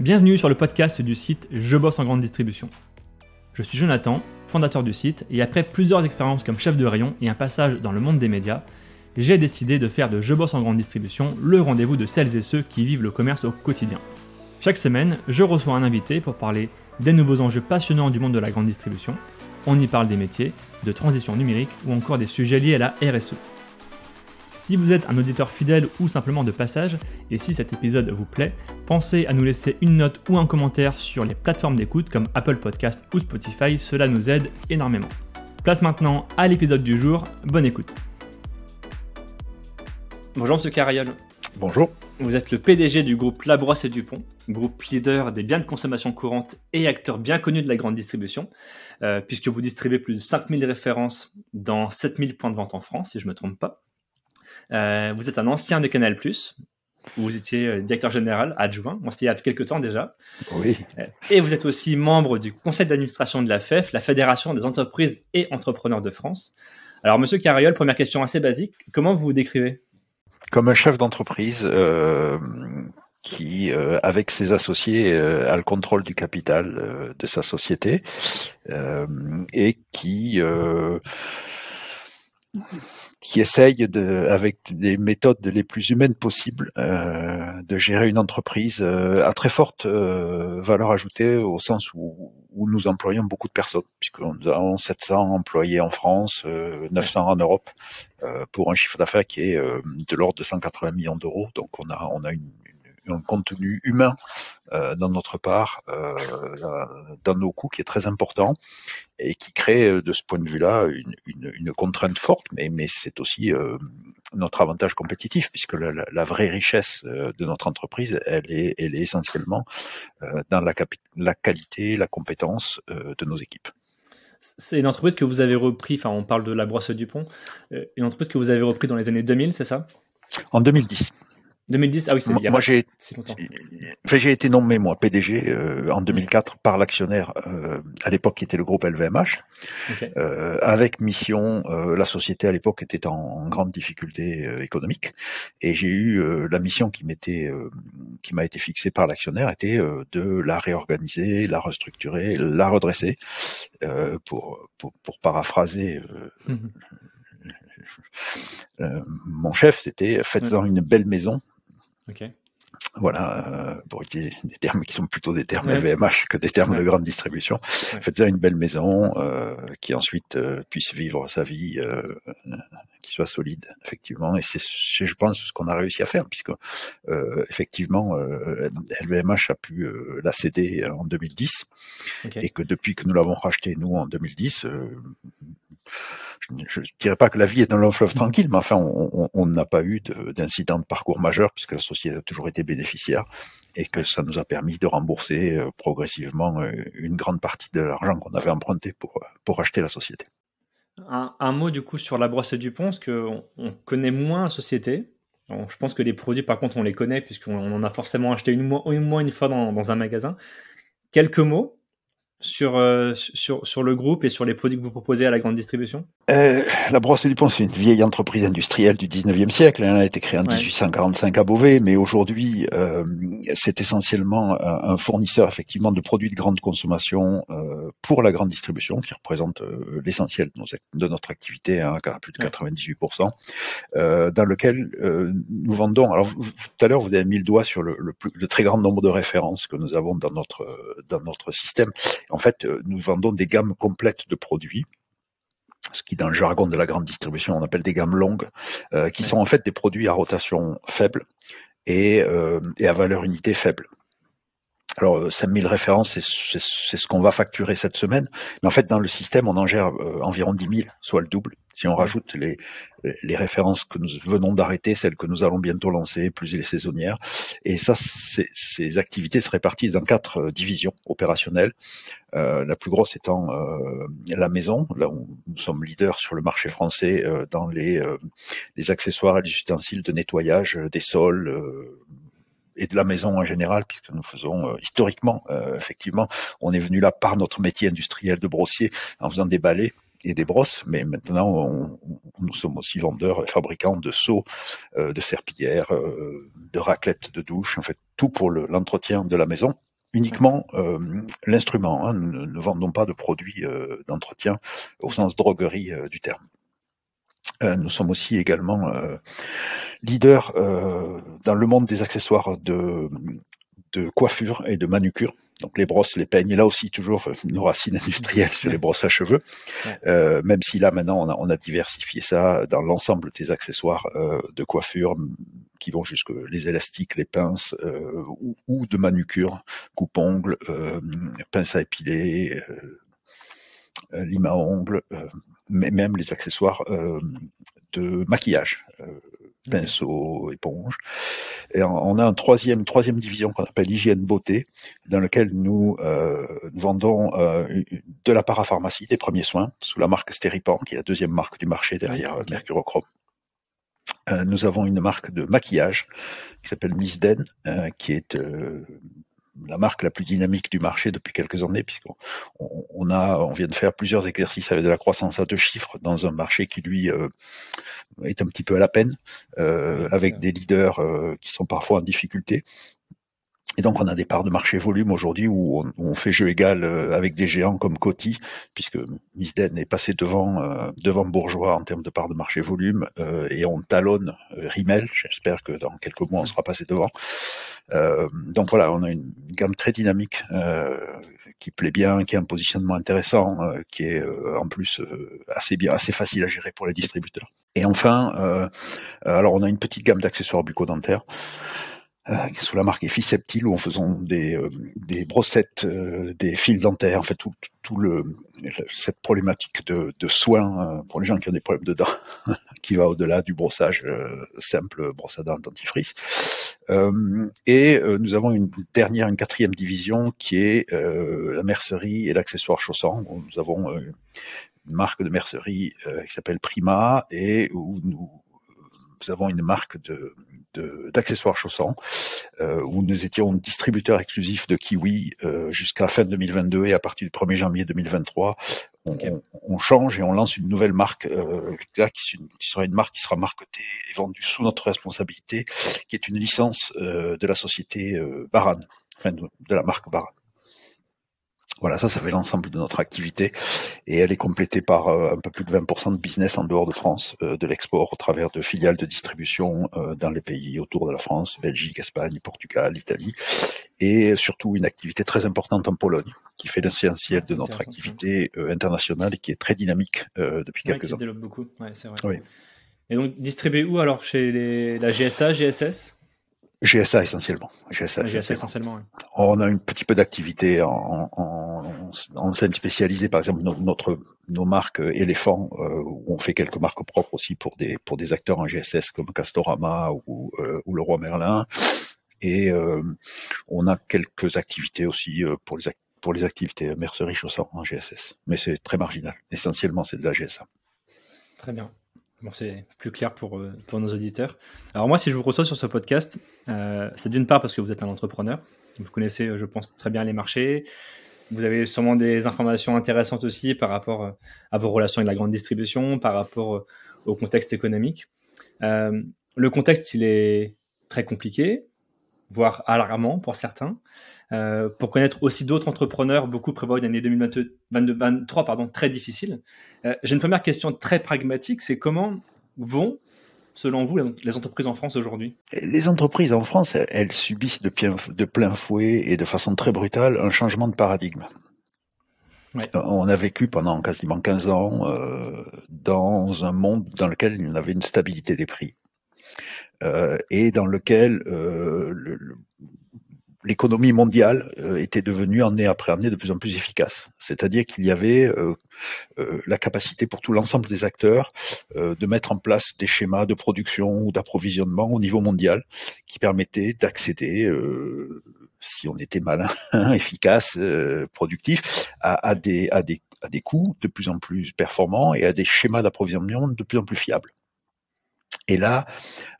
Bienvenue sur le podcast du site Je bosse en grande distribution. Je suis Jonathan, fondateur du site, et après plusieurs expériences comme chef de rayon et un passage dans le monde des médias, j'ai décidé de faire de Je bosse en grande distribution le rendez-vous de celles et ceux qui vivent le commerce au quotidien. Chaque semaine, je reçois un invité pour parler des nouveaux enjeux passionnants du monde de la grande distribution. On y parle des métiers, de transition numérique ou encore des sujets liés à la RSE. Si vous êtes un auditeur fidèle ou simplement de passage, et si cet épisode vous plaît, pensez à nous laisser une note ou un commentaire sur les plateformes d'écoute comme Apple Podcast ou Spotify, cela nous aide énormément. Place maintenant à l'épisode du jour, bonne écoute. Bonjour Monsieur Carayol. Bonjour. Vous êtes le PDG du groupe Labrosse et Dupont, groupe leader des biens de consommation courante et acteur bien connu de la grande distribution, euh, puisque vous distribuez plus de 5000 références dans 7000 points de vente en France, si je ne me trompe pas. Euh, vous êtes un ancien de Canal+, où vous étiez euh, directeur général adjoint, on s'était il y a quelques temps déjà. Oui. Euh, et vous êtes aussi membre du conseil d'administration de la FEF, la Fédération des entreprises et entrepreneurs de France. Alors, Monsieur Carriol, première question assez basique, comment vous vous décrivez? Comme un chef d'entreprise euh, qui, euh, avec ses associés, euh, a le contrôle du capital de sa société et qui qui essaye de, avec des méthodes les plus humaines possibles, euh, de gérer une entreprise euh, à très forte euh, valeur ajoutée au sens où, où, nous employons beaucoup de personnes, puisque nous avons 700 employés en France, 900 en Europe, pour un chiffre d'affaires qui est de l'ordre de 180 millions d'euros. Donc on a, on a une, un contenu humain euh, dans notre part, euh, dans nos coûts, qui est très important et qui crée euh, de ce point de vue-là une, une, une, contrainte forte, mais, mais c'est aussi notre avantage compétitif, puisque la, la, la, vraie richesse de notre entreprise, elle est, elle est essentiellement dans la, la qualité, la compétence de nos équipes. C'est une entreprise que vous avez repris, enfin on parle de la brosse du pont, une entreprise que vous avez repris dans les années 2000, c'est ça? En 2010. 2010, ah oui, c'est Moi, j'ai j'ai été nommé moi PDG euh, en 2004 par l'actionnaire euh, à l'époque qui était le groupe LVMH, okay. euh, avec mission. Euh, la société à l'époque était en, en, grande difficulté euh, économique et j'ai eu la mission qui m'était qui m'a été fixée par l'actionnaire était de la réorganiser, la restructurer, la redresser. Pour, pour, pour paraphraser. Mmh. mon chef, c'était faites-en une belle maison Okay. Voilà, euh, pour utiliser des termes qui sont plutôt des termes ouais. LVMH que des termes ouais. de grande distribution. Ouais. Faites-en une belle maison euh, qui ensuite euh, puisse vivre sa vie, euh, qui soit solide, effectivement. Et c'est, je pense, ce qu'on a réussi à faire, puisque euh, effectivement, LVMH a pu la céder en 2010, okay. et que depuis que nous l'avons racheté nous en 2010 je ne dirais pas que la vie est dans long fleuve tranquille, mais enfin, on n'a pas eu d'incident de, parcours majeur puisque la société a toujours été bénéficiaire et que ça nous a permis de rembourser euh, progressivement euh, une grande partie de l'argent qu'on avait emprunté pour, pour acheter la société. Un, mot du coup sur la brosse du pont, parce qu'on on connaît moins la société. Je pense que les produits, par contre, on les connaît puisqu'on en a forcément acheté une, une, une fois dans un magasin. Quelques mots sur, euh, sur, sur le groupe et sur les produits que vous proposez à la grande distribution? Euh, La Brosse du Pont, c'est une vieille entreprise industrielle du 19e siècle. Elle a été créée en ouais. 1845 à Beauvais, mais aujourd'hui, euh, c'est essentiellement un fournisseur effectivement de produits de grande consommation euh, pour la grande distribution, qui représente euh, l'essentiel de, de, notre activité, hein, à plus de 98%, ouais. dans lequel nous vendons. Alors, vous, tout à l'heure, vous avez mis le doigt sur le, le, plus, le, très grand nombre de références que nous avons dans notre, dans notre système. En fait, nous vendons des gammes complètes de produits ce qui dans le jargon de la grande distribution on appelle des gammes longues, euh, qui sont en fait des produits à rotation faible et, euh, et à valeur unité faible. Alors 5000 références, c'est ce qu'on va facturer cette semaine, mais en fait dans le système on en gère euh, environ 10 000, soit le double. Si on rajoute les, les références que nous venons d'arrêter, celles que nous allons bientôt lancer, plus les saisonnières, et ça, ces activités se répartissent dans quatre euh, divisions opérationnelles. Euh, la plus grosse étant euh, la maison, là où nous sommes leaders sur le marché français euh, dans les, euh, les accessoires et les ustensiles de nettoyage des sols et de la maison en général, puisque nous faisons euh, historiquement, euh, effectivement, on est venu là par notre métier industriel de brossier en faisant des balais et des brosses, mais maintenant nous sommes aussi vendeurs et fabricants de seaux, de serpillères, de raclettes de douche, en fait tout pour l'entretien de la maison uniquement l'instrument. Hein. Nous ne vendons pas de produits d'entretien au sens droguerie du terme. Nous sommes aussi également leaders dans le monde des accessoires de, de coiffure et de manucure. Donc les brosses, les peignes, et là aussi toujours euh, nos racines industrielles sur les brosses à cheveux. Euh, même si là maintenant on a, on a diversifié ça dans l'ensemble des accessoires euh, de coiffure qui vont jusque les élastiques, les pinces euh, ou, ou, de manucure, coupe-ongles, euh, pince à épiler, lime à ongles, mais même les accessoires de maquillage pinceau, éponge. Et on a une troisième, troisième division qu'on appelle hygiène beauté, dans lequel nous, euh, vendons euh, de la parapharmacie, des premiers soins, sous la marque Steripan, qui est la deuxième marque du marché derrière. Mercurochrome. Euh, nous avons une marque de maquillage qui s'appelle Miss Den, euh, qui est euh, la marque la plus dynamique du marché depuis quelques années, puisqu'on on a, on vient de faire plusieurs exercices avec de la croissance à deux chiffres dans un marché qui lui euh, est un petit peu à la peine, euh, avec des leaders euh, qui sont parfois en difficulté. Et donc on a des parts de marché volume aujourd'hui où, on, on, fait jeu égal euh, avec des géants comme Coty, puisque Misden est passé devant euh, devant Bourgeois en termes de parts de marché volume, euh, et on talonne Rimmel. J'espère que dans quelques mois on sera passé devant. donc voilà, on a une gamme très dynamique qui plaît bien, qui a un positionnement intéressant, qui est en plus assez bien, assez facile à gérer pour les distributeurs. Et enfin, alors on a une petite gamme d'accessoires bucco-dentaires euh, sous la marque Efficeptil, où on faisant des, euh, des brossettes, euh, des fils dentaires, en fait tout, tout le, cette problématique de, de soins euh, pour les gens qui ont des problèmes de dents, qui va au-delà du brossage euh, simple, brosse à dents dentifrice. et nous avons une dernière, une quatrième division qui est la mercerie et l'accessoire chaussant. Nous avons une marque de mercerie qui s'appelle Prima et où nous, nous avons une marque de d'accessoires chaussants, euh, où nous étions distributeurs exclusifs de Kiwi euh, jusqu'à fin 2022 et à partir du 1er janvier 2023, on, okay. on, on, change et on lance une nouvelle marque euh, là, qui, qui, sera une marque qui sera marketée et vendue sous notre responsabilité, qui est une licence euh, de la société euh, Baran, enfin de, de la marque Baran. Voilà, ça, ça fait l'ensemble de notre activité et elle est complétée par euh, un peu plus de 20% de business en dehors de France, euh, de l'export au travers de filiales de distribution euh, dans les pays autour de la France, Belgique, Espagne, Portugal, Italie et surtout une activité très importante en Pologne qui fait l'essentiel de notre activité internationale et qui est très dynamique depuis ouais, quelques qui ans. développe beaucoup, ouais, c'est vrai. Oui. Et donc distribué où alors chez les, la GSA, GSS GSA essentiellement. GSA, GSA essentiellement. essentiellement ouais. On a un petit peu d'activité en, en, en, scène spécialisée, par exemple notre nos marques éléphants, euh, où on fait quelques marques propres aussi pour des pour des acteurs en GSS comme Castorama ou, euh, ou le Roi Merlin. Et euh, on a quelques activités aussi euh, pour les pour les activités mercerie chaussant en GSS, mais c'est très marginal. Essentiellement, c'est de la GSA. Très bien. Bon, c'est plus clair pour, euh, pour nos auditeurs. Alors moi, si je vous reçois sur ce podcast, euh, c'est d'une part parce que vous êtes un entrepreneur. Vous connaissez, je pense, très bien les marchés. Vous avez sûrement des informations intéressantes aussi par rapport euh, à vos relations avec la grande distribution, par rapport au contexte économique. Euh, le contexte, il est très compliqué, voire alarmant pour certains. Euh, pour connaître aussi d'autres entrepreneurs, beaucoup prévoient une année 2023 pardon, très difficile. Euh, J'ai une première question très pragmatique, c'est comment vont, selon vous, les entreprises en France aujourd'hui? Les entreprises en France, elles, elles subissent de, plein, de plein fouet et de façon très brutale un changement de paradigme. Ouais. On a vécu pendant quasiment 15 ans euh, dans un monde dans lequel il y avait une stabilité des prix. Euh, et dans lequel euh, l'économie mondiale euh, était devenue année après année de plus en plus efficace. C'est-à-dire qu'il y avait la capacité pour tout l'ensemble des acteurs de mettre en place des schémas de production ou d'approvisionnement au niveau mondial qui permettaient d'accéder, si on était malin, efficace, euh, productif, à, des, à, des, à des coûts de plus en plus performants et à des schémas d'approvisionnement de plus en plus fiables. Et là,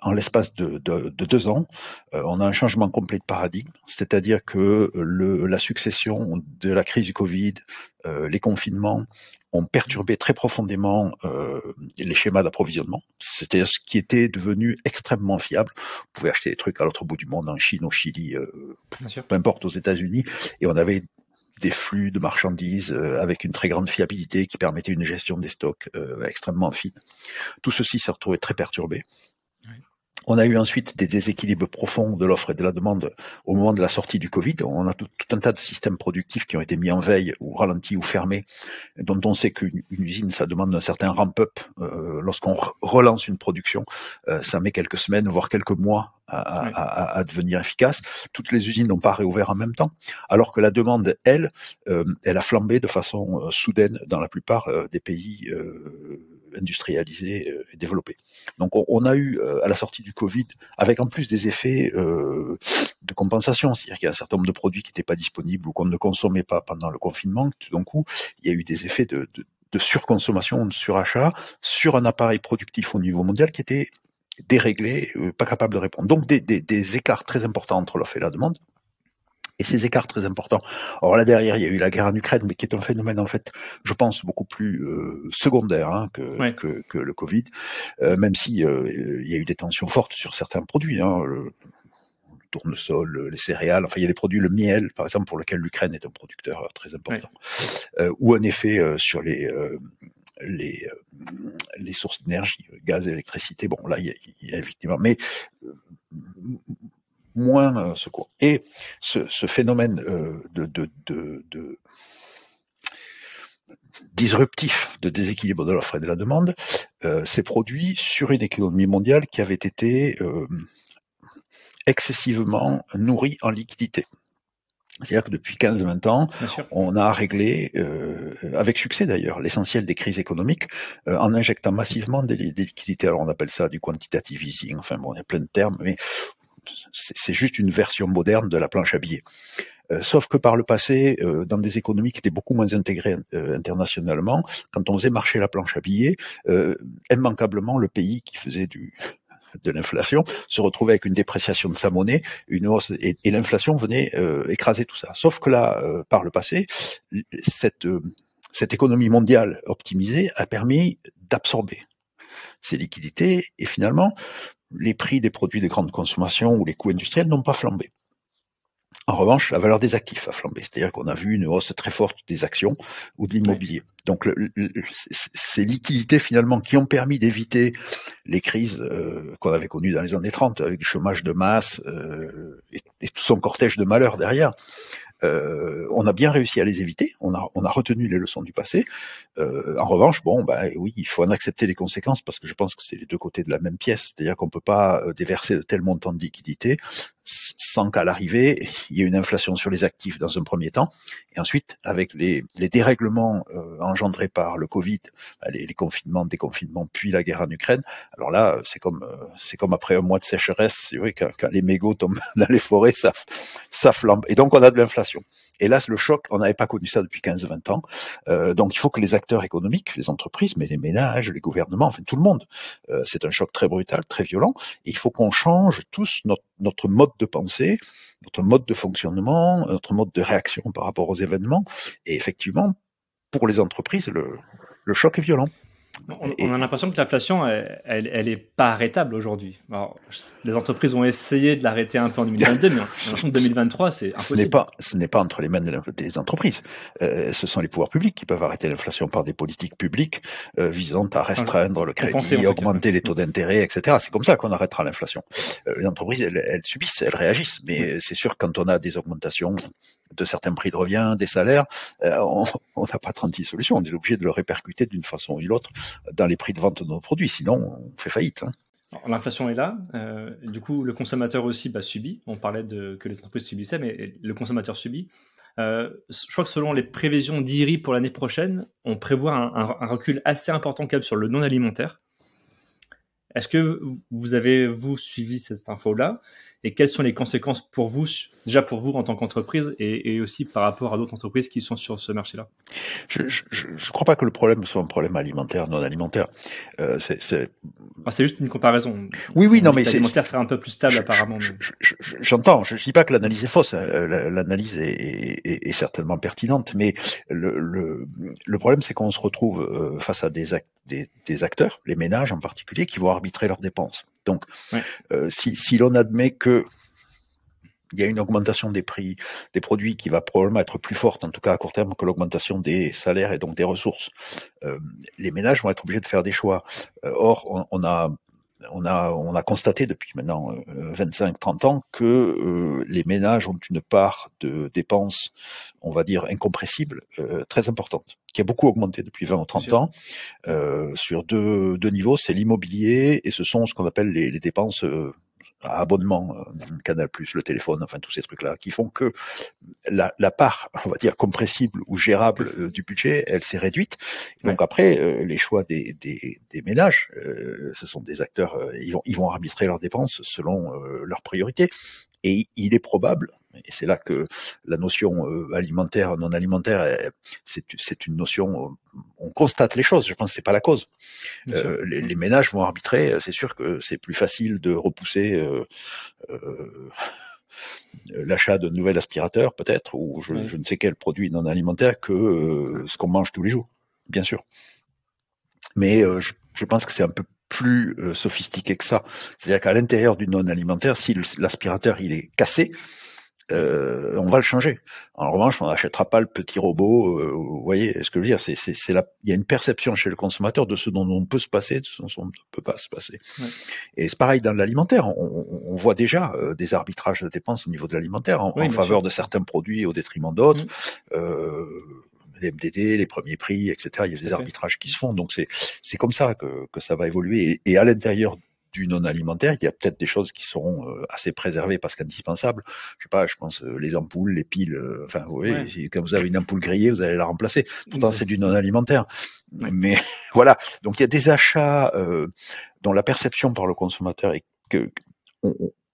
en l'espace de, de, de, deux ans, euh, on a un changement complet de paradigme, c'est-à-dire que le, la succession de la crise du Covid, euh, les confinements, ont perturbé très profondément euh, les schémas d'approvisionnement. C'était ce qui était devenu extrêmement fiable. Vous pouvez acheter des trucs à l'autre bout du monde, en Chine, au Chili, euh, peu importe, aux États-Unis, et on avait des flux de marchandises euh, avec une très grande fiabilité qui permettait une gestion des stocks euh, extrêmement fine. Tout ceci s'est retrouvé très perturbé. On a eu ensuite des déséquilibres profonds de l'offre et de la demande au moment de la sortie du Covid. On a tout, un tas de systèmes productifs qui ont été mis en veille ou ralentis ou fermés, dont on sait qu'une usine, ça demande un certain ramp-up. Euh, lorsqu'on relance une production, euh, ça met quelques semaines, voire quelques mois à, devenir efficace. Toutes les usines n'ont pas réouvert en même temps, alors que la demande, elle, euh, elle a flambé de façon soudaine dans la plupart des pays industrialisé euh, et développé. Donc on, a eu euh, à la sortie du Covid, avec en plus des effets euh, de compensation, c'est-à-dire qu'il y a un certain nombre de produits qui n'étaient pas disponibles ou qu'on ne consommait pas pendant le confinement, tout d'un coup, il y a eu des effets de, surconsommation, de surachat sur un appareil productif au niveau mondial qui était déréglé, pas capable de répondre. Donc des écarts très importants entre l'offre et la demande et ces écarts très importants. Alors là derrière, il y a eu la guerre en Ukraine, mais qui est un phénomène en fait, je pense, beaucoup plus euh, secondaire hein, que, que, que, le Covid, euh, même si euh, il y a eu des tensions fortes sur certains produits. Hein, le, tournesol, les céréales, enfin il y a des produits, le miel par exemple, pour lequel l'Ukraine est un producteur très important, ou un effet sur les les, les sources d'énergie, gaz, électricité. Bon, là, il y a, il y a effectivement, mais moins euh, secours. Et ce, ce phénomène euh, de, de, de, de disruptif de déséquilibre de l'offre et de la demande euh, s'est produit sur une économie mondiale qui avait été euh, excessivement nourrie en liquidité. C'est-à-dire que depuis 15-20 ans, on a réglé, euh, avec succès d'ailleurs, l'essentiel des crises économiques euh, en injectant massivement des, des, liquidités. Alors on appelle ça du quantitative easing, enfin bon, il y a plein de termes, mais c'est juste une version moderne de la planche à billets. Euh, sauf que par le passé, euh, dans des économies qui étaient beaucoup moins intégrées euh, internationalement, quand on faisait marcher la planche à billets, immanquablement le pays qui faisait de l'inflation se retrouvait avec une dépréciation de sa monnaie, une hausse et, l'inflation venait écraser tout ça. Sauf que là, par le passé, cette cette économie mondiale optimisée a permis d'absorber ces liquidités et finalement les prix des produits de grande consommation ou les coûts industriels n'ont pas flambé. En revanche, la valeur des actifs a flambé, c'est-à-dire qu'on a vu une hausse très forte des actions ou de l'immobilier. Donc, ces liquidités finalement qui ont permis d'éviter les crises euh, qu'on avait connues dans les années 30 avec du chômage de masse euh, et, et, tout son cortège de malheurs derrière, euh, on a bien réussi à les éviter, on a, retenu les leçons du passé. Euh, en revanche, bon, bah oui, il faut en accepter les conséquences parce que je pense que c'est les deux côtés de la même pièce, c'est-à-dire qu'on peut pas euh, déverser de tels montants de liquidités sans qu'à l'arrivée il y ait une inflation sur les actifs dans un premier temps, et ensuite avec les, dérèglements engendrés par le Covid, bah, les, confinements, déconfinements, puis la guerre en Ukraine. Alors là, c'est comme après un mois de sécheresse, c'est vrai quand, les mégots tombent dans les forêts, ça flambe. Et donc on a de l'inflation là, le choc, on n'avait pas connu ça depuis 15-20 ans. Euh, donc il faut que les acteurs économiques, les entreprises, mais les ménages, les gouvernements, enfin tout le monde, euh, c'est un choc très brutal, très violent, il faut qu'on change tous notre, mode de pensée, notre mode de fonctionnement, notre mode de réaction par rapport aux événements. Et effectivement, pour les entreprises, le choc est violent. On, a l'impression que l'inflation, elle, elle, est pas arrêtable aujourd'hui. Les entreprises ont essayé de l'arrêter un peu en 2022, mais en 2023, c'est impossible. Ce n'est pas, ce n'est pas entre les mains des entreprises. Euh, ce sont les pouvoirs publics qui peuvent arrêter l'inflation par des politiques publiques euh, visant à restreindre le crédit, augmenter les taux d'intérêt, etc. C'est comme ça qu'on arrêtera l'inflation. Euh, les entreprises, elles, elles, subissent, elles réagissent, mais c'est sûr quand on a des augmentations de certains prix de revient, des salaires, euh, on n'a pas 36 solutions. On est obligé de le répercuter d'une façon ou d'une autre dans les prix de vente de nos produits, sinon on fait faillite. Hein. L'inflation est là, euh, du coup le consommateur aussi bah, subit. On parlait que les entreprises subissaient, mais le consommateur subit. Euh, je crois que selon les prévisions d'IRI pour l'année prochaine, on prévoit un, recul assez important quand sur le non alimentaire. Est-ce que vous avez, vous, suivi cette info-là? Et quelles sont les conséquences pour vous, déjà pour vous en tant qu'entreprise et, aussi par rapport à d'autres entreprises qui sont sur ce marché-là? Je ne crois pas que le problème soit un problème alimentaire, non alimentaire. Euh, c'est ah, juste une comparaison. Oui, oui, non, mais l'alimentaire serait un peu plus stable apparemment. J'entends. Je, ne dis pas que l'analyse est fausse. Hein. L'analyse est, est, certainement pertinente, mais le, le, le problème, c'est qu'on se retrouve euh, face à des, des, des acteurs, les ménages en particulier, qui vont arbitrer leurs dépenses. Donc, euh, si, si l'on admet que il y a une augmentation des prix des produits qui va probablement être plus forte, en tout cas à court terme, que l'augmentation des salaires et donc des ressources. Euh, les ménages vont être obligés de faire des choix. Euh, or, on, on, a on a, on a constaté depuis maintenant 25-30 ans que les ménages ont une part de dépenses, on va dire, incompressible, très importante, qui a beaucoup augmenté depuis 20 ou 30 ans, sur deux, deux niveaux, c'est l'immobilier et ce sont ce qu'on appelle les, les dépenses abonnement, euh, Canal+, le téléphone, enfin tous ces trucs-là, qui font que la, la, part, on va dire, compressible ou gérable euh, du budget, elle s'est réduite. Donc après, euh, les choix des, des, des ménages, ce sont des acteurs, ils, vont, ils vont arbitrer leurs dépenses selon leurs priorités. Et il est probable, et c'est là que la notion euh, alimentaire, non alimentaire, c'est une notion, on constate les choses, je pense que c'est pas la cause. Euh, les, les, ménages vont arbitrer, c'est sûr que c'est plus facile de repousser euh, euh l'achat de nouvel aspirateur peut-être, ou je, je, ne sais quel produit non alimentaire que euh, ce qu'on mange tous les jours, bien sûr. Mais je, je pense que c'est un peu plus sophistiqué que ça. C'est-à-dire qu'à l'intérieur du non alimentaire, si l'aspirateur il est cassé, euh, on va le changer. En revanche, on n'achètera pas le petit robot. Euh, vous voyez ce que je veux dire C'est, c'est, c'est la, il y a une perception chez le consommateur de ce dont on peut se passer, de ce dont on ne peut pas se passer. Et c'est pareil dans l'alimentaire. On, on voit déjà euh, des arbitrages de dépenses au niveau de l'alimentaire en, faveur de certains produits au détriment d'autres. Mmh. Euh, les MDD, les premiers prix, etc. Il y a des arbitrages qui se font. Donc c'est c'est comme ça que, que ça va évoluer. Et, et à l'intérieur du non alimentaire, il y a peut-être des choses qui seront euh, assez préservées parce qu'indispensables. Je sais pas, je pense euh, les ampoules, les piles. Euh, enfin, vous voyez, quand vous avez une ampoule grillée, vous allez la remplacer. Pourtant, c'est du non alimentaire. Mais voilà. Donc, il y a des achats dont la perception par le consommateur est que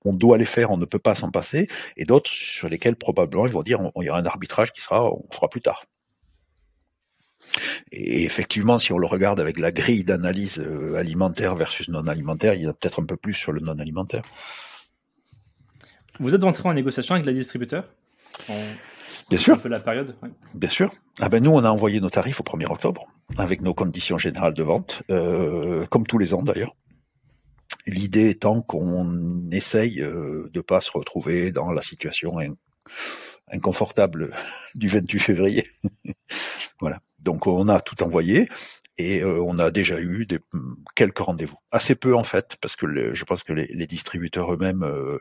on, doit les faire, on ne peut pas s'en passer, et d'autres sur lesquels probablement ils vont dire on, il y aura un arbitrage qui sera, on fera plus tard. Et effectivement, si on le regarde avec la grille d'analyse euh, alimentaire versus non alimentaire, il y en a peut-être un peu plus sur le non alimentaire. Vous êtes entré en négociation avec les distributeurs Bien sûr. Un peu la période. Bien sûr. Ah ben nous, on a envoyé nos tarifs au 1er octobre avec nos conditions générales de vente, euh, comme tous les ans d'ailleurs. L'idée étant qu'on essaye euh, de pas se retrouver dans la situation inconfortable du 28 février. voilà. Donc on a tout envoyé et euh, on a déjà eu des, quelques rendez-vous. Assez peu en fait, parce que je pense que les, distributeurs eux-mêmes euh,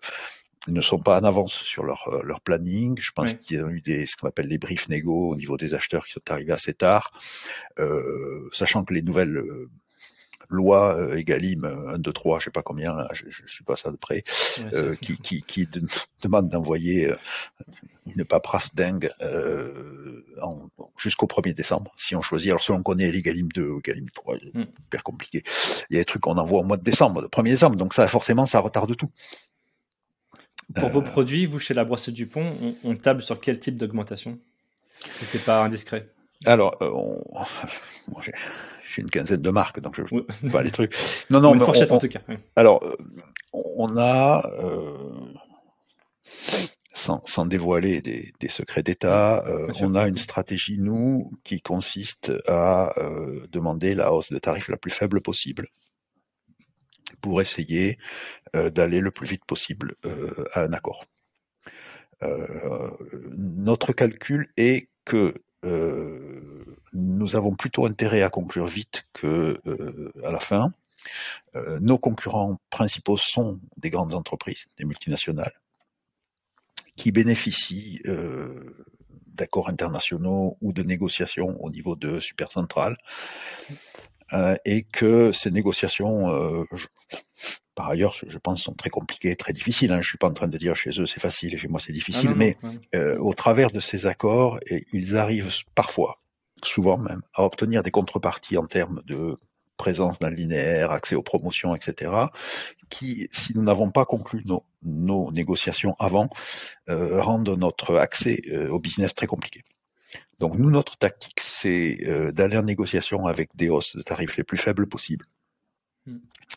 ne sont pas en avance sur leur, euh, leur planning. Je pense qu'il y a eu des, ce qu'on appelle les briefs négaux au niveau des acheteurs qui sont arrivés assez tard, sachant que les nouvelles loi euh, Egalim 1, 2, 3, je sais pas combien, je, je, suis pas ça de près, euh, qui, qui, qui demande d'envoyer euh, une paperasse dingue euh, jusqu'au 1er décembre, si on choisit. Alors, si on connaît l'Egalim 2 ou Egalim 3, c'est mm. hyper compliqué. Il y a des trucs qu'on envoie au mois de décembre, le 1er décembre, donc ça, forcément, ça retarde tout. Pour vos produits, vous, chez la Brosse du Pont, on, on table sur quel type d'augmentation? Si c'est pas indiscret. Alors, on... Bon, j'ai une quinzaine de marques, donc je ne pas les trucs. Non, non, une fourchette en tout cas. Alors, euh, on a, euh, sans, sans, dévoiler des, des secrets d'État, euh, on a une stratégie, nous, qui consiste à euh, demander la hausse de tarifs la plus faible possible pour essayer d'aller le plus vite possible à un accord. notre calcul est que euh, nous avons plutôt intérêt à conclure vite que euh, à la fin. Euh, nos concurrents principaux sont des grandes entreprises, des multinationales, qui bénéficient d'accords internationaux ou de négociations au niveau de supercentrales, et que ces négociations, par ailleurs, je pense, sont très compliquées, très difficiles. Hein. Je suis pas en train de dire chez eux c'est facile et chez moi c'est difficile, ah mais euh, au travers de ces accords, ils arrivent parfois, souvent même, à obtenir des contreparties en termes de présence dans le linéaire, accès aux promotions, etc., qui, si nous n'avons pas conclu nos, négociations avant, euh, rendent notre accès euh, au business très compliqué. Donc nous, notre tactique, c'est euh, d'aller en négociation avec des hausses de tarifs les plus faibles possibles.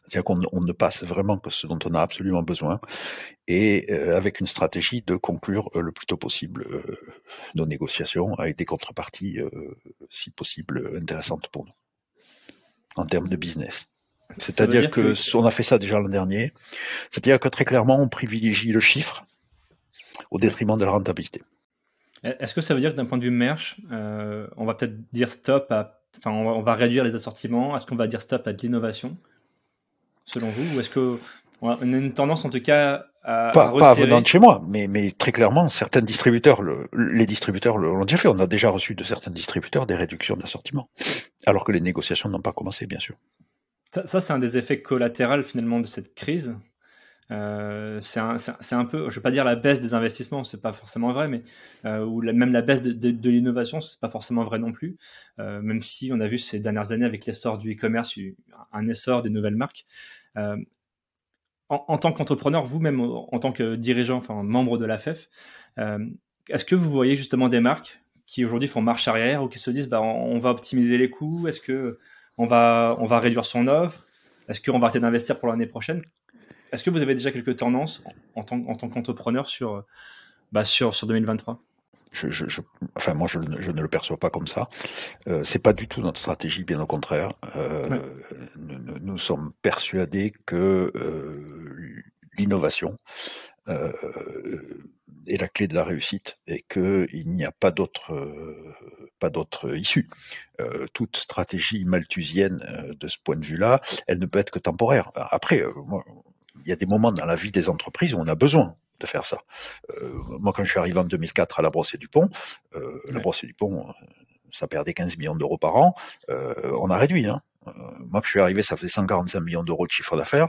C'est-à-dire qu'on on ne passe vraiment que ce dont on a absolument besoin et euh, avec une stratégie de conclure euh, le plus tôt possible nos négociations avec des contreparties, si possible, intéressantes pour nous en termes de business. C'est-à-dire que, que, on a fait ça déjà l'an dernier. C'est-à-dire que très clairement, on privilégie le chiffre au détriment de la rentabilité. Est-ce que ça veut dire que d'un point de vue merch, euh, on va peut-être dire stop à, enfin, on va, réduire les assortiments? Est-ce qu'on va dire stop à de l'innovation, selon vous Ou est-ce que on a une tendance en tout cas à. Pas, pas venant de chez moi, mais, mais très clairement, certains distributeurs, les distributeurs l'ont déjà fait. On a déjà reçu de certains distributeurs des réductions d'assortiment, alors que les négociations n'ont pas commencé, bien sûr. Ça, c'est un des effets collatéraux finalement de cette crise. Euh, c'est un, peu, je ne vais pas dire la baisse des investissements, c'est pas forcément vrai, mais euh, ou même la baisse de, de, de l'innovation, c'est pas forcément vrai non plus. Euh, même si on a vu ces dernières années avec l'essor du e-commerce un essor des nouvelles marques. En, tant qu'entrepreneur, vous-même en tant que dirigeant, enfin membre de la FEF, euh, est-ce que vous voyez justement des marques qui aujourd'hui font marche arrière ou qui se disent bah, on, on va optimiser les coûts Est-ce que on va, on va réduire son offre? Est-ce qu'on va arrêter d'investir pour l'année prochaine? Est-ce que vous avez déjà quelques tendances en tant, en tant qu'entrepreneur sur, bah sur, sur 2023 je, je, enfin moi je, je, ne le perçois pas comme ça. Euh, c'est pas du tout notre stratégie, bien au contraire. Euh, nous, nous, sommes persuadés que euh, l'innovation euh, est la clé de la réussite et qu'il n'y a pas d'autre pas d'autre issue. Toute stratégie malthusienne de ce point de vue-là, elle ne peut être que temporaire. Après, il y a des moments dans la vie des entreprises où on a besoin de faire ça. moi, quand je suis arrivé en 2004 à la Brosse du Pont, la Brosse du Pont, ça perdait 15 millions d'euros par an. on a réduit. Hein. Euh, moi, que je suis arrivé, ça faisait 145 millions d'euros de chiffre d'affaires.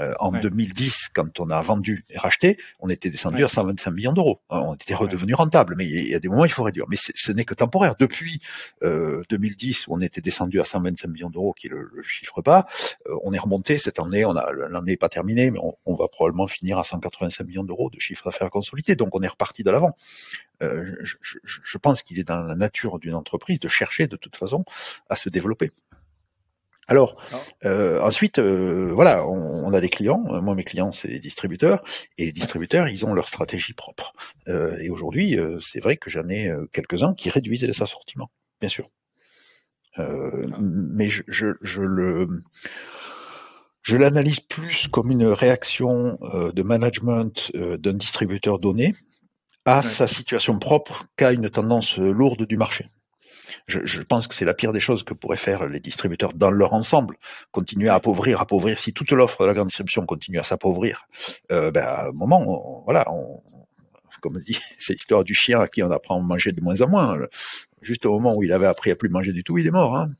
Euh, en 2010, quand on a vendu et racheté, on était descendu à 125 millions d'euros. Euh, on était redevenu rentable, mais il y a des moments il faut réduire. Mais ce n'est que temporaire. Depuis euh, 2010, où on était descendu à 125 millions d'euros, qui est le, chiffre bas, on est remonté cette année. On a l'année n'est pas terminée, mais on, on, va probablement finir à 185 millions d'euros de chiffre d'affaires consolidé. Donc on est reparti de l'avant. Je, je, je pense qu'il est dans la nature d'une entreprise de chercher de toute façon à se développer. Alors, euh, ensuite, euh, voilà, on, a des clients. Moi, mes clients, c'est les distributeurs. Et les distributeurs, ils ont leur stratégie propre. Euh, et aujourd'hui, c'est vrai que j'en ai quelques-uns qui réduisent les assortiments, bien sûr. mais je, je, je le... Je l'analyse plus comme une réaction de management d'un distributeur donné à sa situation propre qu'à une tendance lourde du marché je, je pense que c'est la pire des choses que pourraient faire les distributeurs dans leur ensemble. Continuer à appauvrir, appauvrir. Si toute l'offre de la grande distribution continue à s'appauvrir, euh, ben, à un moment, on, voilà, on, comme dit, c'est l'histoire du chien à qui on apprend à manger de moins en moins. Juste au moment où il avait appris à plus manger du tout, il est mort. Hein.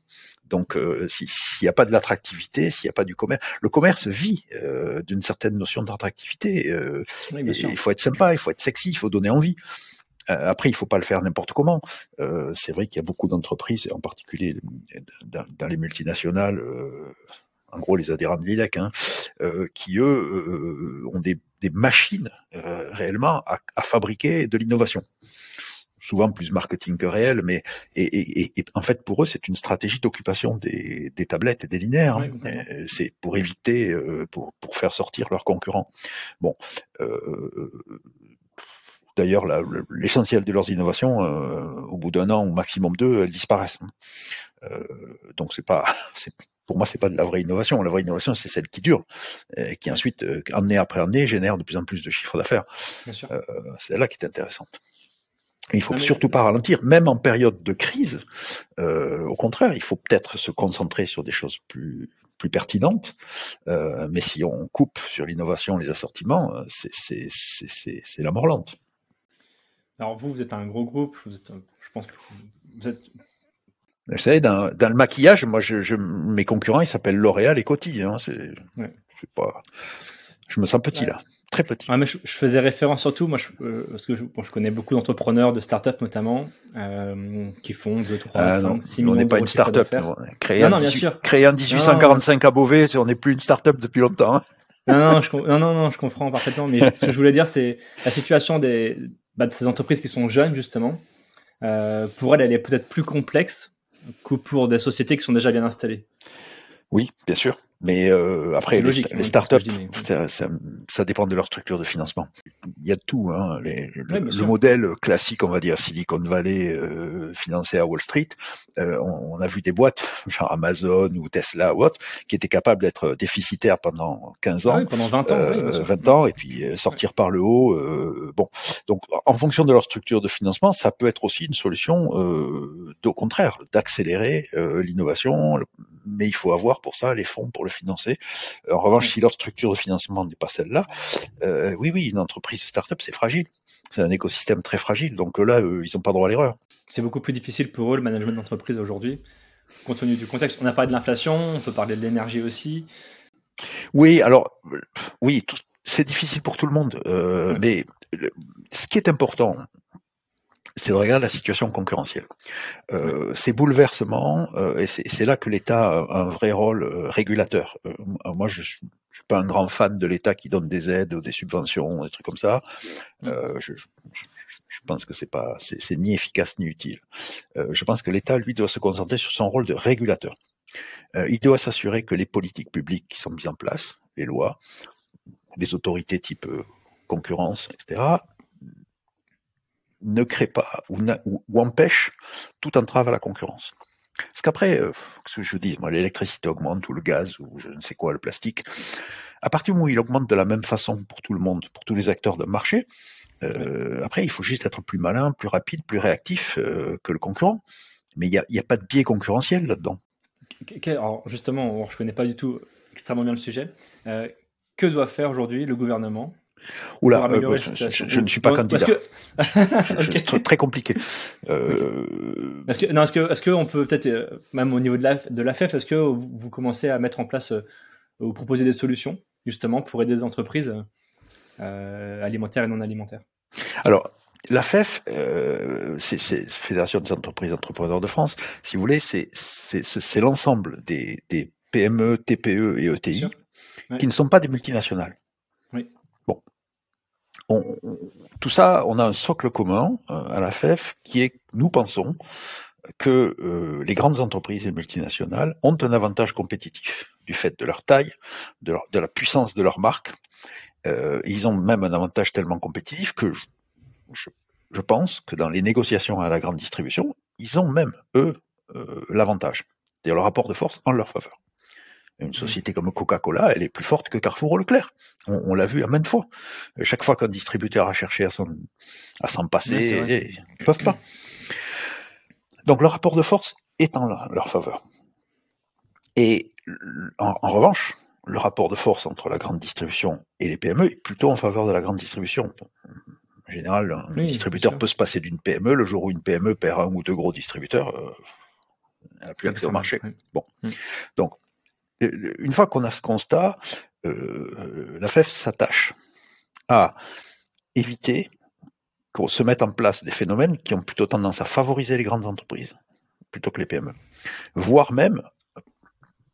Donc, euh, s'il n'y a pas de l'attractivité, s'il n'y a pas du commerce, le commerce vit euh, d'une certaine notion d'attractivité. Euh, il faut être sympa, il faut être sexy, il faut donner envie. Euh, après, il faut pas le faire n'importe comment. Euh, c'est vrai qu'il y a beaucoup d'entreprises, en particulier dans, les multinationales, euh, en gros les adhérents de l'ILEC, hein, qui eux ont des, machines réellement à, fabriquer de l'innovation souvent plus marketing que réel, mais et, en fait pour eux c'est une stratégie d'occupation des, tablettes et des linéaires. Hein. c'est pour éviter, pour, pour faire sortir leurs concurrents. Bon, D'ailleurs, l'essentiel de leurs innovations, euh, au bout d'un an ou maximum deux, elles disparaissent. Euh, donc c'est pas, pour moi, c'est pas de la vraie innovation. La vraie innovation, c'est celle qui dure, et qui ensuite, euh, année après année, génère de plus en plus de chiffres d'affaires. c'est là qui est intéressante. il faut surtout pas ralentir, même en période de crise. au contraire, il faut peut-être se concentrer sur des choses plus plus pertinentes. mais si on coupe sur l'innovation, les assortiments, c'est la mort lente. Alors vous, vous êtes un gros groupe, vous êtes, je pense que vous êtes... Vous savez, dans, dans le maquillage, moi, je, je, mes concurrents, ils s'appellent L'Oréal et Coty. Hein, c'est, pas... Je me sens petit là. très petit. mais je, faisais référence surtout, moi, je, euh, parce que je, je, connais beaucoup d'entrepreneurs, de startups notamment, euh, qui font 2, 3, 5, 6 millions On n'est pas une startup. Créé, en, créé en 1845 à Beauvais, on n'est plus une startup depuis longtemps. Hein. Non, non, je, non, non, non, je comprends parfaitement. Mais ce que je voulais dire, c'est la situation des, bah, de ces entreprises qui sont jeunes, justement. Euh, pour elles, elle est peut-être plus complexe que pour des sociétés qui sont déjà bien installées. Oui, bien sûr. Mais euh, après, les, les startups, ça, ça, ça, dépend de leur structure de financement. Il y a tout. Hein, les, le, modèle classique, on va dire Silicon Valley, euh, financé à Wall Street, euh, on, on, a vu des boîtes, genre Amazon ou Tesla ou autres, qui étaient capables d'être déficitaires pendant 15 ans, ah pendant 20 ans, oui, 20 ans, et puis euh, sortir par le haut. Euh, bon, donc en fonction de leur structure de financement, ça peut être aussi une solution, euh, au contraire, d'accélérer l'innovation, mais il faut avoir pour ça les fonds pour le financer. Euh, en revanche, si leur structure de financement n'est pas celle-là, euh, oui, oui, une entreprise start-up, c'est fragile. C'est un écosystème très fragile. Donc là, ils n'ont pas droit à l'erreur. C'est beaucoup plus difficile pour eux, le management d'entreprise aujourd'hui, compte tenu du contexte. On a parlé de l'inflation, on peut parler de l'énergie aussi. Oui, alors, oui, c'est difficile pour tout le monde. Euh, mais ce qui est important, c'est de regarder la situation concurrentielle. Euh, ces bouleversements, euh, et c'est là que l'État a un vrai rôle euh, régulateur. Moi, je suis, je suis pas un grand fan de l'État qui donne des aides, ou des subventions, des trucs comme ça. Je, je, je, pense que c'est pas, c'est ni efficace ni utile. je pense que l'État, lui, doit se concentrer sur son rôle de régulateur. il doit s'assurer que les politiques publiques qui sont mises en place, les lois, les autorités type concurrence, etc., ne crée pas ou, empêche toute entrave à la concurrence. Parce qu'après, euh, ce que je dis, l'électricité augmente ou le gaz ou je ne sais quoi, le plastique. À partir du moment où il augmente de la même façon pour tout le monde, pour tous les acteurs de marché, euh, après il faut juste être plus malin, plus rapide, plus réactif euh, que le concurrent. Mais il n'y a, a, pas de biais concurrentiel là-dedans. Alors justement, je ne connais pas du tout extrêmement bien le sujet. Euh, que doit faire aujourd'hui le gouvernement Oula, euh, je, ne suis pas candidat. C'est très, compliqué. Euh... Est-ce que, non, est-ce que, est-ce que on peut peut-être, euh, même au niveau de la, de la FEF, est-ce que vous, commencez à mettre en place, euh, vous proposer des solutions justement pour aider les entreprises euh, alimentaires et non alimentaires? Alors, la FEF, c'est, c'est Fédération des entreprises entrepreneurs de France. Si vous voulez, c'est, c'est, c'est l'ensemble des, des PME, TPE et ETI qui ne sont pas des multinationales tout ça, on a un socle commun euh, à la FEF qui est, nous pensons, que euh, les grandes entreprises et multinationales ont un avantage compétitif du fait de leur taille, de, la puissance de leur marque. Euh, ils ont même un avantage tellement compétitif que je, pense que dans les négociations à la grande distribution, ils ont même, eux, l'avantage. C'est-à-dire le rapport de force en leur faveur. Une société comme Coca-Cola, elle est plus forte que Carrefour ou Leclerc. On, l'a vu à maintes fois. Chaque fois qu'un distributeur a cherché à s'en, passer, ils ne peuvent pas. Donc le rapport de force est en leur faveur. Et en, revanche, le rapport de force entre la grande distribution et les PME est plutôt en faveur de la grande distribution. En général, un distributeur peut se passer d'une PME. Le jour où une PME perd un ou deux gros distributeurs, euh, elle n'a plus accès au marché. Bon. Mm. Donc, une fois qu'on a ce constat, euh, la FEF s'attache à éviter qu'on se mette en place des phénomènes qui ont plutôt tendance à favoriser les grandes entreprises plutôt que les PME, voire même,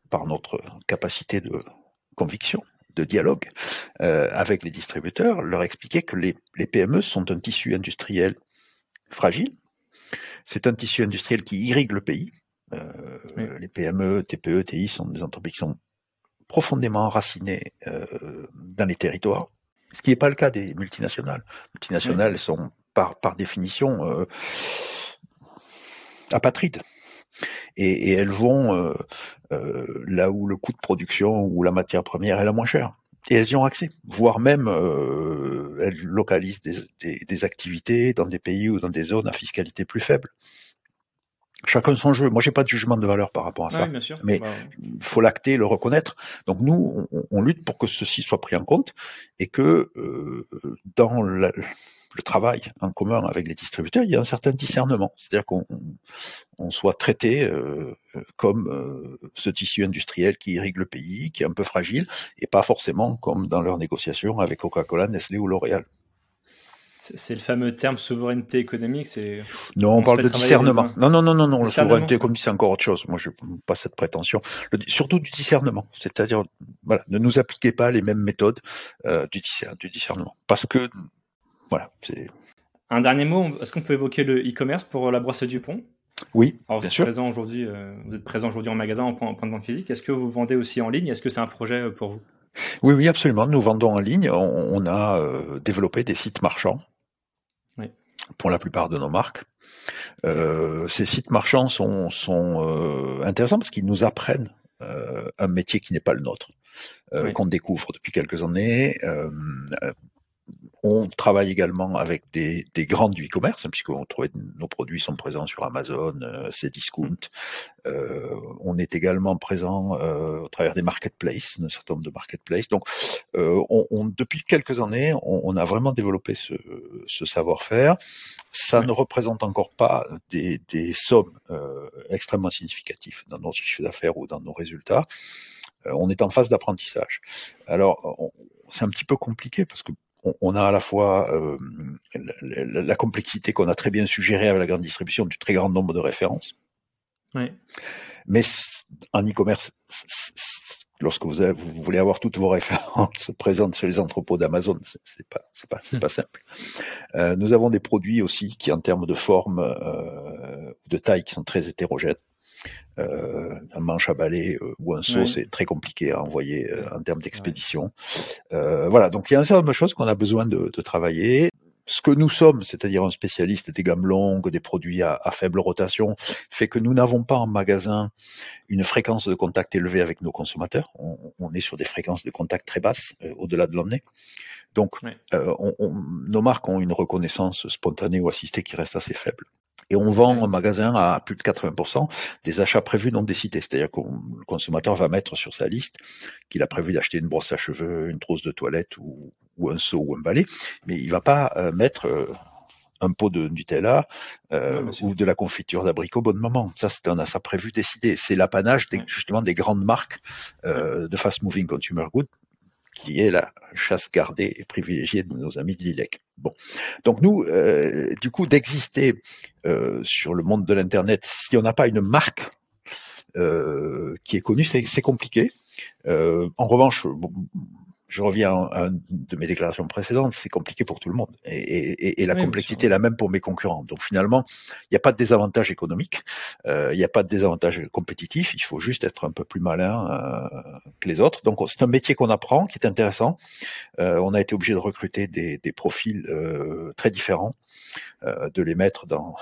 par notre capacité de conviction, de dialogue euh, avec les distributeurs, leur expliquer que les PME sont un tissu industriel fragile, c'est un tissu industriel qui irrigue le pays, euh, les PME, TPE, TI sont des entreprises qui sont profondément enracinées euh, dans les territoires, ce qui n'est pas le cas des multinationales. Les multinationales sont par, par définition euh, apatrides. Et, elles vont là où le coût de production ou la matière première est la moins chère. Et elles y ont accès, voire même elles localisent des, des, activités dans des pays ou dans des zones à fiscalité plus faible. Chacun son jeu. Moi, j'ai pas de jugement de valeur par rapport à ça. Mais bah, il faut l'acter, le reconnaître. Donc nous, on, lutte pour que ceci soit pris en compte et que euh, dans le travail en commun avec les distributeurs, il y a un certain discernement. C'est-à-dire qu'on on soit traité euh, comme euh, ce tissu industriel qui irrigue le pays, qui est un peu fragile, et pas forcément comme dans leurs négociations avec Coca-Cola, Nestlé ou L'Oréal. C'est le fameux terme souveraineté économique. C'est non, on, parle de discernement. Non, non, non, non, non. La souveraineté économique, c'est encore autre chose. Moi, je n'ai pas cette prétention. surtout du discernement, c'est-à-dire, voilà, ne nous appliquez pas les mêmes méthodes euh, du, du discernement, parce que, voilà, c'est. Un dernier mot. Est-ce qu'on peut évoquer le e-commerce pour la brosse du pont? Oui, Alors, bien sûr. Présent aujourd'hui, euh, vous êtes présent aujourd'hui en magasin en point, en point de vente physique. Est-ce que vous vendez aussi en ligne? Est-ce que c'est un projet euh, pour vous? Oui, oui, absolument. Nous vendons en ligne. On, a développé des sites marchands pour la plupart de nos marques. Euh, ces sites marchands sont, sont euh, intéressants parce qu'ils nous apprennent euh, un métier qui n'est pas le nôtre, qu'on découvre depuis quelques années. On travaille également avec des, des grandes du e-commerce, puisqu'on trouve nos produits sont présents sur Amazon, euh, Cdiscount. Euh, on est également présent euh, au travers des marketplaces, un certain nombre de marketplaces. Donc, euh, on, depuis quelques années, on, a vraiment développé ce, ce savoir-faire. Ça ne représente encore pas des, des sommes euh, extrêmement significatives dans nos chiffres d'affaires ou dans nos résultats. on est en phase d'apprentissage. Alors, c'est un petit peu compliqué parce que on, a à la fois euh, la, complexité qu'on a très bien suggérée avec la grande distribution du très grand nombre de références. Mais en e-commerce, lorsque vous, vous, voulez avoir toutes vos références présentes sur les entrepôts d'Amazon, c'est pas, c'est pas, c'est pas simple. Euh, nous avons des produits aussi qui, en termes de forme, euh, de taille, qui sont très hétérogènes. Euh, un manche à balai euh, ou un seau, c'est très compliqué à envoyer euh, en termes d'expédition. voilà, donc il y a un certain nombre de choses qu'on a besoin de, de travailler ce que nous sommes, c'est-à-dire un spécialiste des gammes longues, des produits à, à faible rotation, fait que nous n'avons pas en magasin une fréquence de contact élevée avec nos consommateurs. On, on est sur des fréquences de contact très basses, au-delà de l'emmener. Donc, euh, on, on, nos marques ont une reconnaissance spontanée ou assistée qui reste assez faible. Et on vend en magasin à plus de 80% des achats prévus non décidés. C'est-à-dire que le consommateur va mettre sur sa liste qu'il a prévu d'acheter une brosse à cheveux, une trousse de toilette ou, ou un seau ou un balai, mais il va pas euh, mettre euh, un pot de Nutella euh, ou de la confiture d'abricot bon moment. Ça, c'est un achat prévu décidé. C'est l'apanage justement des grandes marques euh, de fast moving consumer goods qui est la chasse gardée et privilégiée de nos amis de l'ILEC. Bon, donc nous, euh, du coup, d'exister euh, sur le monde de l'internet, si on n'a pas une marque euh, qui est connue, c'est compliqué. en revanche, je reviens à une de mes déclarations précédentes, c'est compliqué pour tout le monde. Et, la complexité est la même pour mes concurrents. Donc finalement, il n'y a pas de désavantage économique, euh, il n'y a pas de désavantage compétitif, il faut juste être un peu plus malin euh, que les autres. Donc c'est un métier qu'on apprend, qui est intéressant. Euh, on a été obligé de recruter des, des profils très différents, de les mettre dans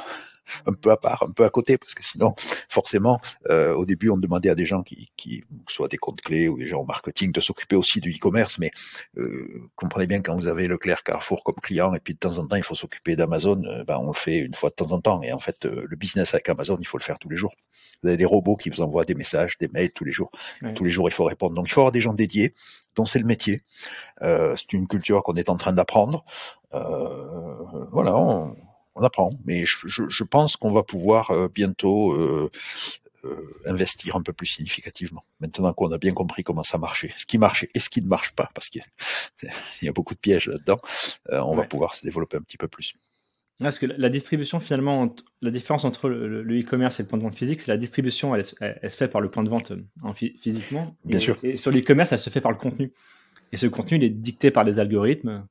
un peu à part, un peu à côté, parce que sinon, forcément, euh, au début, on demandait à des gens qui, qui soit des comptes clés ou des gens au marketing, de s'occuper aussi du e-commerce, mais euh, comprenez bien quand vous avez Leclerc, Carrefour comme client, et puis de temps en temps, il faut s'occuper d'Amazon, euh, ben, on le fait une fois de temps en temps, et en fait, le business avec Amazon, il faut le faire tous les jours. Vous avez des robots qui vous envoient des messages, des mails tous les jours. Tous les jours, il faut répondre. Donc, il faut avoir des gens dédiés, dont c'est le métier. C'est une culture qu'on est en train d'apprendre. voilà, on, on apprend. Mais je, je, je pense qu'on va pouvoir euh, bientôt euh, euh, investir un peu plus significativement. Maintenant qu'on a bien compris comment ça marchait, ce qui marche et ce qui ne marche pas, parce qu'il y, a beaucoup de pièges là-dedans, on va pouvoir se développer un petit peu plus. Parce que la distribution, finalement, la différence entre le e-commerce et le point de vente physique, c'est la distribution, elle, elle, se fait par le point de vente en physiquement. Bien sûr. Et sur l'e-commerce, elle se fait par le contenu. Et ce contenu, il est dicté par des algorithmes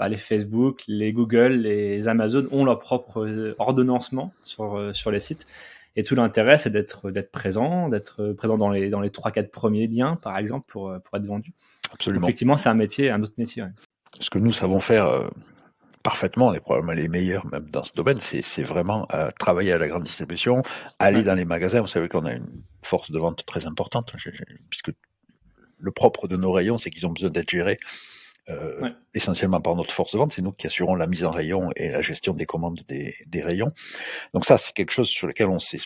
bah, les Facebook, les Google, les Amazon ont leur propre euh, ordonnancement sur, euh, sur les sites. Et tout l'intérêt, c'est d'être présent, d'être présent dans les dans les trois quatre premiers liens, par exemple, pour euh, pour être vendu. Absolument. effectivement, c'est un métier, un autre métier. Ce que nous savons faire parfaitement, on est probablement les meilleurs même dans ce domaine, c'est vraiment travailler à la grande distribution, aller dans les magasins. Vous savez qu'on a une force de vente très importante, puisque le propre de nos rayons, c'est qu'ils ont besoin d'être gérés euh, essentiellement par notre force de vente, c'est nous qui assurons la mise en rayon et la gestion des commandes des, des rayons. Donc ça, c'est quelque chose sur lequel on s'est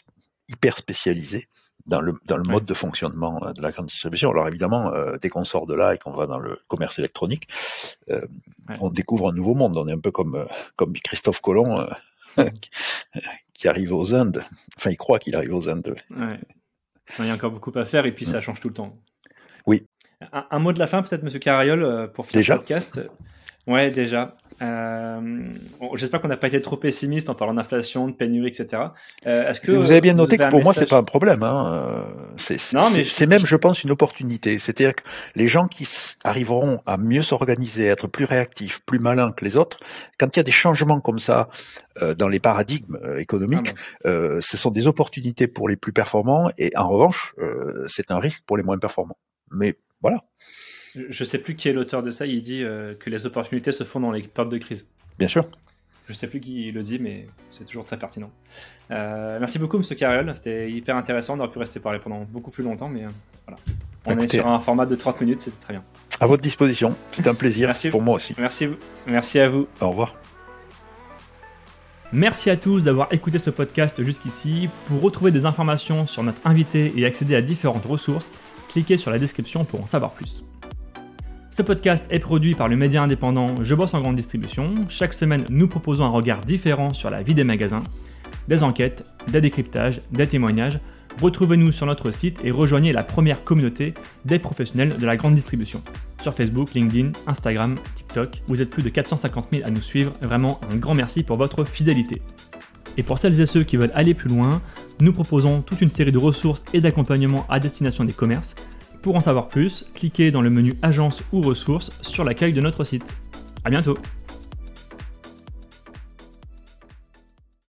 hyper spécialisé dans le, dans le mode de fonctionnement de la grande distribution. Alors évidemment, dès qu'on sort de là et qu'on va dans le commerce électronique, on découvre un nouveau monde. On est un peu comme, comme Christophe Colomb qui arrive aux Indes. Enfin, il croit qu'il arrive aux Indes. Il y a encore beaucoup à faire et puis ça change tout le temps. Oui. Un, mot de la fin, peut-être, Monsieur Carriol, pour finir le podcast? Ouais, déjà. Euh, J'espère qu'on n'a pas été trop pessimiste en parlant d'inflation, de pénurie, etc. Euh, est-ce que vous avez bien noté que pour moi c'est pas un problème. Hein. C'est même, je pense, une opportunité. C'est-à-dire que les gens qui arriveront à mieux s'organiser, à être plus réactifs, plus malins que les autres, quand il y a des changements comme ça euh, dans les paradigmes euh, économiques, ah euh, ce sont des opportunités pour les plus performants et en revanche, euh, c'est un risque pour les moins performants. Mais voilà. Je ne sais plus qui est l'auteur de ça. Il dit euh, que les opportunités se font dans les périodes de crise. Bien sûr. Je ne sais plus qui le dit, mais c'est toujours très pertinent. Euh, merci beaucoup, Monsieur Carriol. C'était hyper intéressant. On aurait pu rester parler pendant beaucoup plus longtemps, mais euh, voilà. On est sur un format de 30 minutes, c'était très bien. À votre disposition. C'était un plaisir merci, pour moi aussi. Merci, merci à vous. Au revoir. Merci à tous d'avoir écouté ce podcast jusqu'ici. Pour retrouver des informations sur notre invité et accéder à différentes ressources, cliquez sur la description pour en savoir plus. Ce podcast est produit par le média indépendant Je bosse en grande distribution. Chaque semaine, nous proposons un regard différent sur la vie des magasins, des enquêtes, des décryptages, des témoignages. Retrouvez-nous sur notre site et rejoignez la première communauté des professionnels de la grande distribution. Sur Facebook, LinkedIn, Instagram, TikTok, vous êtes plus de 450 000 à nous suivre. Vraiment un grand merci pour votre fidélité. Et pour celles et ceux qui veulent aller plus loin, nous proposons toute une série de ressources et d'accompagnement à destination des commerces pour en savoir plus, cliquez dans le menu Agence ou ressources sur l'accueil de notre site. A bientôt